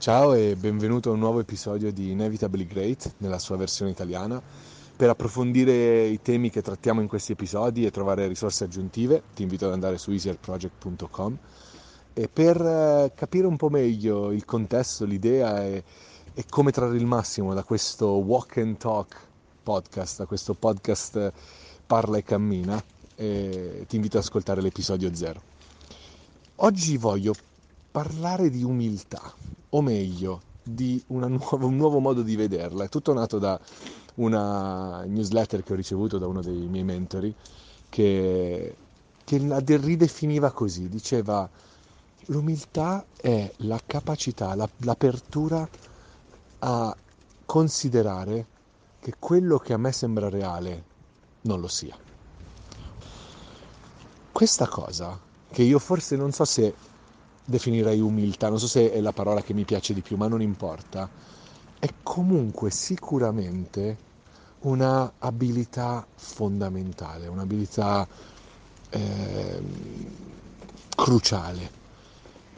Ciao e benvenuto a un nuovo episodio di Inevitably Great nella sua versione italiana. Per approfondire i temi che trattiamo in questi episodi e trovare risorse aggiuntive, ti invito ad andare su easierproject.com e per eh, capire un po' meglio il contesto, l'idea e, e come trarre il massimo da questo walk and talk podcast, da questo podcast parla e cammina, e ti invito ad ascoltare l'episodio 0. Oggi voglio parlare di umiltà, o meglio, di nuova, un nuovo modo di vederla. È tutto nato da una newsletter che ho ricevuto da uno dei miei mentori che, che la ridefiniva così, diceva l'umiltà è la capacità, la, l'apertura a considerare che quello che a me sembra reale non lo sia. Questa cosa, che io forse non so se definirei umiltà, non so se è la parola che mi piace di più, ma non importa, è comunque sicuramente una abilità fondamentale, un'abilità eh, cruciale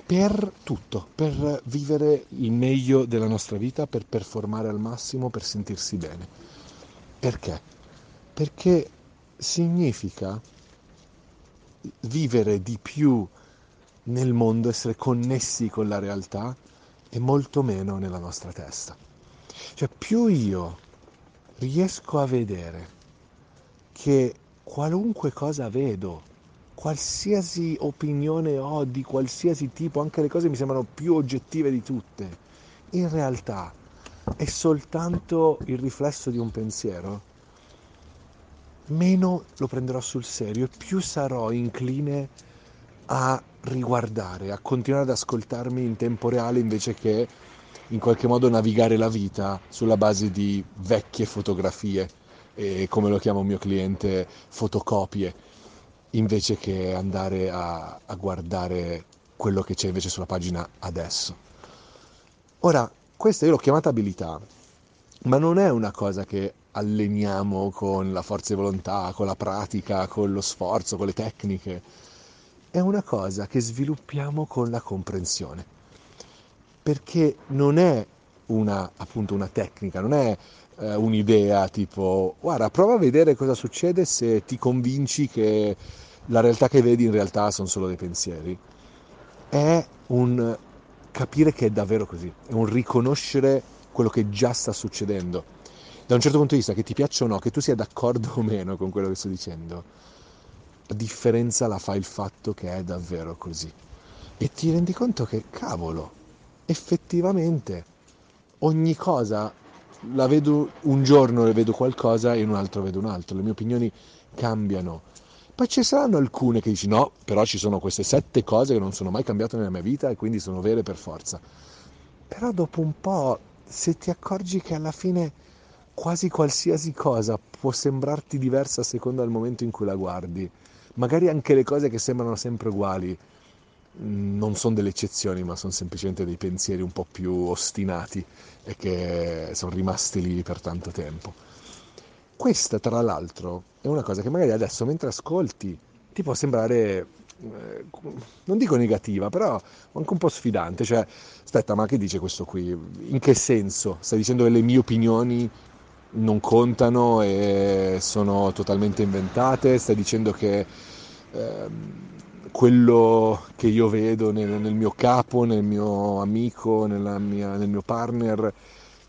per tutto, per vivere il meglio della nostra vita, per performare al massimo, per sentirsi bene. Perché? Perché significa vivere di più nel mondo, essere connessi con la realtà e molto meno nella nostra testa. Cioè più io riesco a vedere che qualunque cosa vedo, qualsiasi opinione ho di qualsiasi tipo, anche le cose mi sembrano più oggettive di tutte, in realtà è soltanto il riflesso di un pensiero, meno lo prenderò sul serio e più sarò incline a riguardare, a continuare ad ascoltarmi in tempo reale invece che in qualche modo navigare la vita sulla base di vecchie fotografie e come lo chiama un mio cliente fotocopie invece che andare a, a guardare quello che c'è invece sulla pagina adesso. Ora, questa io l'ho chiamata abilità, ma non è una cosa che alleniamo con la forza di volontà, con la pratica, con lo sforzo, con le tecniche è una cosa che sviluppiamo con la comprensione, perché non è una, appunto, una tecnica, non è eh, un'idea tipo guarda, prova a vedere cosa succede se ti convinci che la realtà che vedi in realtà sono solo dei pensieri. È un capire che è davvero così, è un riconoscere quello che già sta succedendo. Da un certo punto di vista, che ti piaccia o no, che tu sia d'accordo o meno con quello che sto dicendo, la differenza la fa il fatto che è davvero così. E ti rendi conto che, cavolo, effettivamente ogni cosa la vedo un giorno e vedo qualcosa e in un altro vedo un altro, le mie opinioni cambiano. Poi ci saranno alcune che dici no, però ci sono queste sette cose che non sono mai cambiate nella mia vita e quindi sono vere per forza. Però dopo un po', se ti accorgi che alla fine quasi qualsiasi cosa può sembrarti diversa a seconda del momento in cui la guardi, magari anche le cose che sembrano sempre uguali mm, non sono delle eccezioni, ma sono semplicemente dei pensieri un po' più ostinati e che sono rimasti lì per tanto tempo. Questa, tra l'altro, è una cosa che magari adesso mentre ascolti ti può sembrare, eh, non dico negativa, però anche un po' sfidante. Cioè, aspetta, ma che dice questo qui? In che senso? Stai dicendo che le mie opinioni non contano e sono totalmente inventate, stai dicendo che eh, quello che io vedo nel, nel, mio capo, nel mio amico, mia, nel mio partner,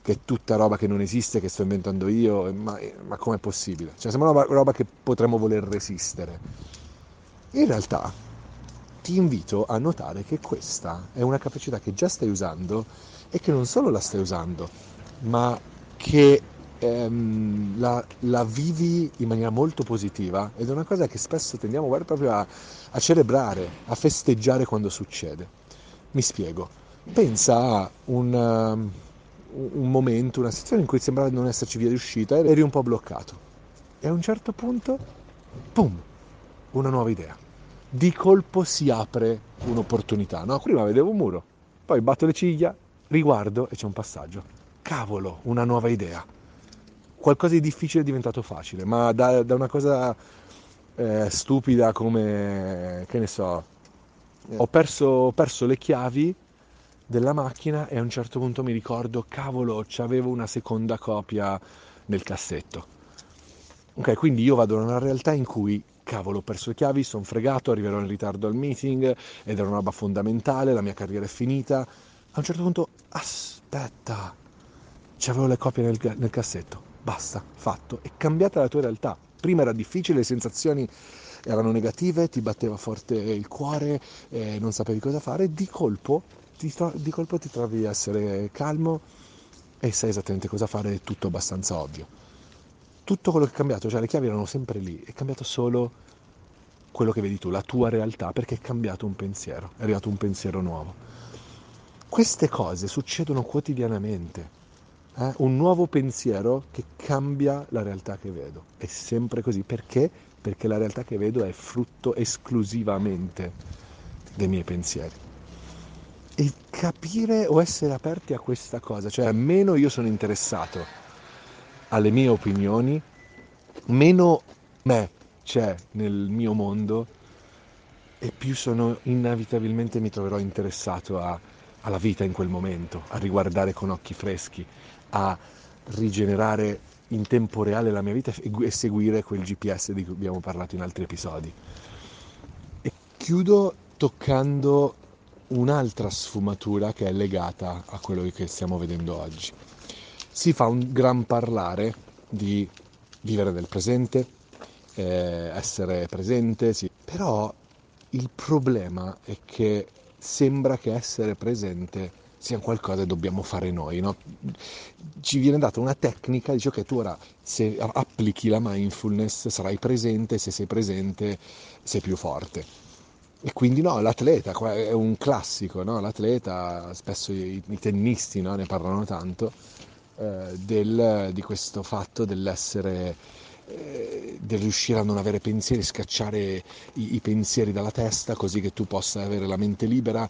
che è tutta roba che non esiste, che sto inventando io, ma, ma com'è possibile? Cioè sembra una roba che potremmo voler resistere. In realtà ti invito a notare che questa è una capacità che già stai usando e che non solo la stai usando, ma che ehm, la, la, vivi in maniera molto positiva ed è una cosa che spesso tendiamo proprio a, a celebrare, a festeggiare quando succede. Mi spiego. Pensa a un, um, un momento, una situazione in cui sembrava non esserci via di uscita eri un po' bloccato. E a un certo punto, pum, una nuova idea. Di colpo si apre un'opportunità. No, prima vedevo un muro, poi batto le ciglia, riguardo e c'è un passaggio. Cavolo, una nuova idea qualcosa di difficile è diventato facile, ma da, da una cosa eh, stupida come, che ne so, ho perso, ho perso le chiavi della macchina e a un certo punto mi ricordo, cavolo, c'avevo una seconda copia nel cassetto. Ok, quindi io vado in una realtà in cui, cavolo, ho perso le chiavi, sono fregato, arriverò in ritardo al meeting ed era una roba fondamentale, la mia carriera è finita. A un certo punto, aspetta, c'avevo le copie nel, nel cassetto, basta, fatto, è cambiata la tua realtà. Prima era difficile, le sensazioni erano negative, ti batteva forte il cuore, eh, non sapevi cosa fare, di colpo ti, di colpo ti trovi a essere calmo e sai esattamente cosa fare, è tutto abbastanza ovvio. Tutto quello che è cambiato, cioè le chiavi erano sempre lì, è cambiato solo quello che vedi tu, la tua realtà, perché è cambiato un pensiero, è arrivato un pensiero nuovo. Queste cose succedono quotidianamente. Eh? Un nuovo pensiero che cambia la realtà che vedo. È sempre così. Perché? Perché la realtà che vedo è frutto esclusivamente dei miei pensieri e capire o essere aperti a questa cosa, cioè meno io sono interessato alle mie opinioni, meno me c'è nel mio mondo e più sono inevitabilmente mi troverò interessato a, alla vita in quel momento, a riguardare con occhi freschi, a rigenerare in tempo reale la mia vita e seguire quel GPS di cui abbiamo parlato in altri episodi. E chiudo toccando un'altra sfumatura che è legata a quello che stiamo vedendo oggi. Si fa un gran parlare di vivere nel presente, eh, essere presente, sì. però il problema è che sembra che essere presente sia qualcosa che dobbiamo fare noi. No? Ci viene data una tecnica, dice che tu ora se applichi la mindfulness sarai presente, se sei presente sei più forte e quindi no, l'atleta è un classico, no? l'atleta, spesso i, tennisti no? ne parlano tanto, eh, del, di questo fatto dell'essere, del riuscire a non avere pensieri, scacciare i, i, pensieri dalla testa così che tu possa avere la mente libera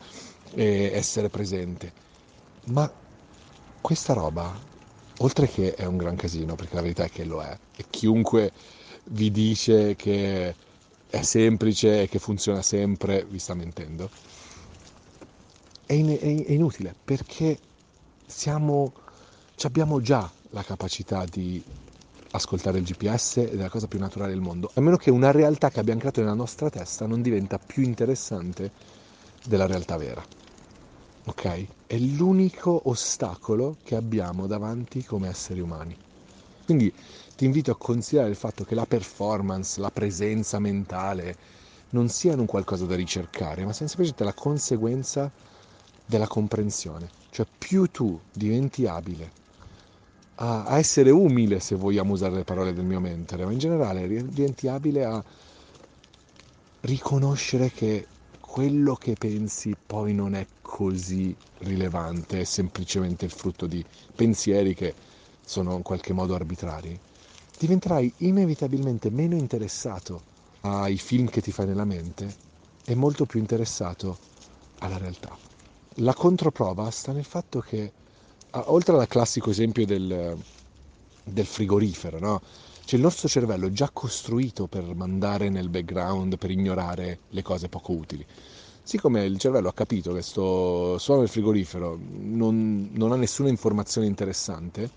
e essere presente. Ma questa roba, oltre che è un gran casino, perché la verità è che lo è, e chiunque vi dice che è semplice e che funziona sempre, vi sta mentendo, è, in, è inutile perché siamo, abbiamo già la capacità di ascoltare il GPS ed è la cosa più naturale del mondo, a meno che una realtà che abbiamo creato nella nostra testa non diventa più interessante della realtà vera. Ok? È l'unico ostacolo che abbiamo davanti come esseri umani. Quindi ti invito a considerare il fatto che la performance, la presenza mentale non siano un qualcosa da ricercare, ma siano semplicemente la conseguenza della comprensione. Cioè più tu diventi abile a, a essere umile, se vogliamo usare le parole del mio mentore, ma in generale diventi abile a riconoscere che quello che pensi poi non è così rilevante, è semplicemente il frutto di pensieri che sono in qualche modo arbitrari, diventerai inevitabilmente meno interessato ai film che ti fai nella mente e molto più interessato alla realtà. La controprova sta nel fatto che, oltre al classico esempio del, del frigorifero, no? Cioè il nostro cervello è già costruito per mandare nel background, per ignorare le cose poco utili. Siccome il cervello ha capito che sto suono del frigorifero non, non ha nessuna informazione interessante,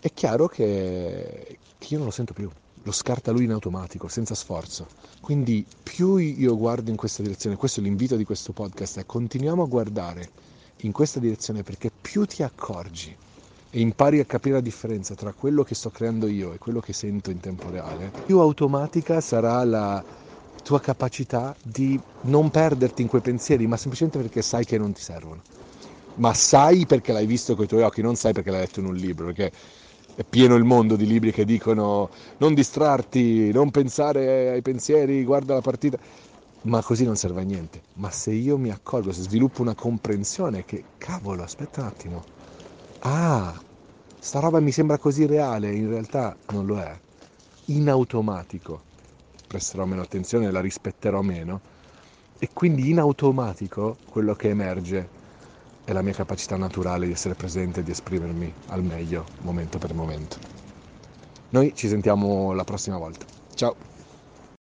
è chiaro che, che io non lo sento più, lo scarta lui in automatico, senza sforzo. Quindi più io guardo in questa direzione, questo è l'invito di questo podcast, è continuiamo a guardare in questa direzione perché più ti accorgi e impari a capire la differenza tra quello che sto creando io e quello che sento in tempo reale, più automatica sarà la tua capacità di non perderti in quei pensieri, ma semplicemente perché sai che non ti servono. Ma sai perché l'hai visto con i tuoi occhi, non sai perché l'hai letto in un libro, perché è pieno il mondo di libri che dicono non distrarti, non pensare ai pensieri, guarda la partita. Ma così non serve a niente. Ma se io mi accorgo, se sviluppo una comprensione che, cavolo, aspetta un attimo. Ah, sta roba mi sembra così reale, in realtà non lo è. In automatico presterò meno attenzione, la rispetterò meno. E quindi in automatico quello che emerge è la mia capacità naturale di essere presente e di esprimermi al meglio momento per momento. Noi ci sentiamo la prossima volta. Ciao!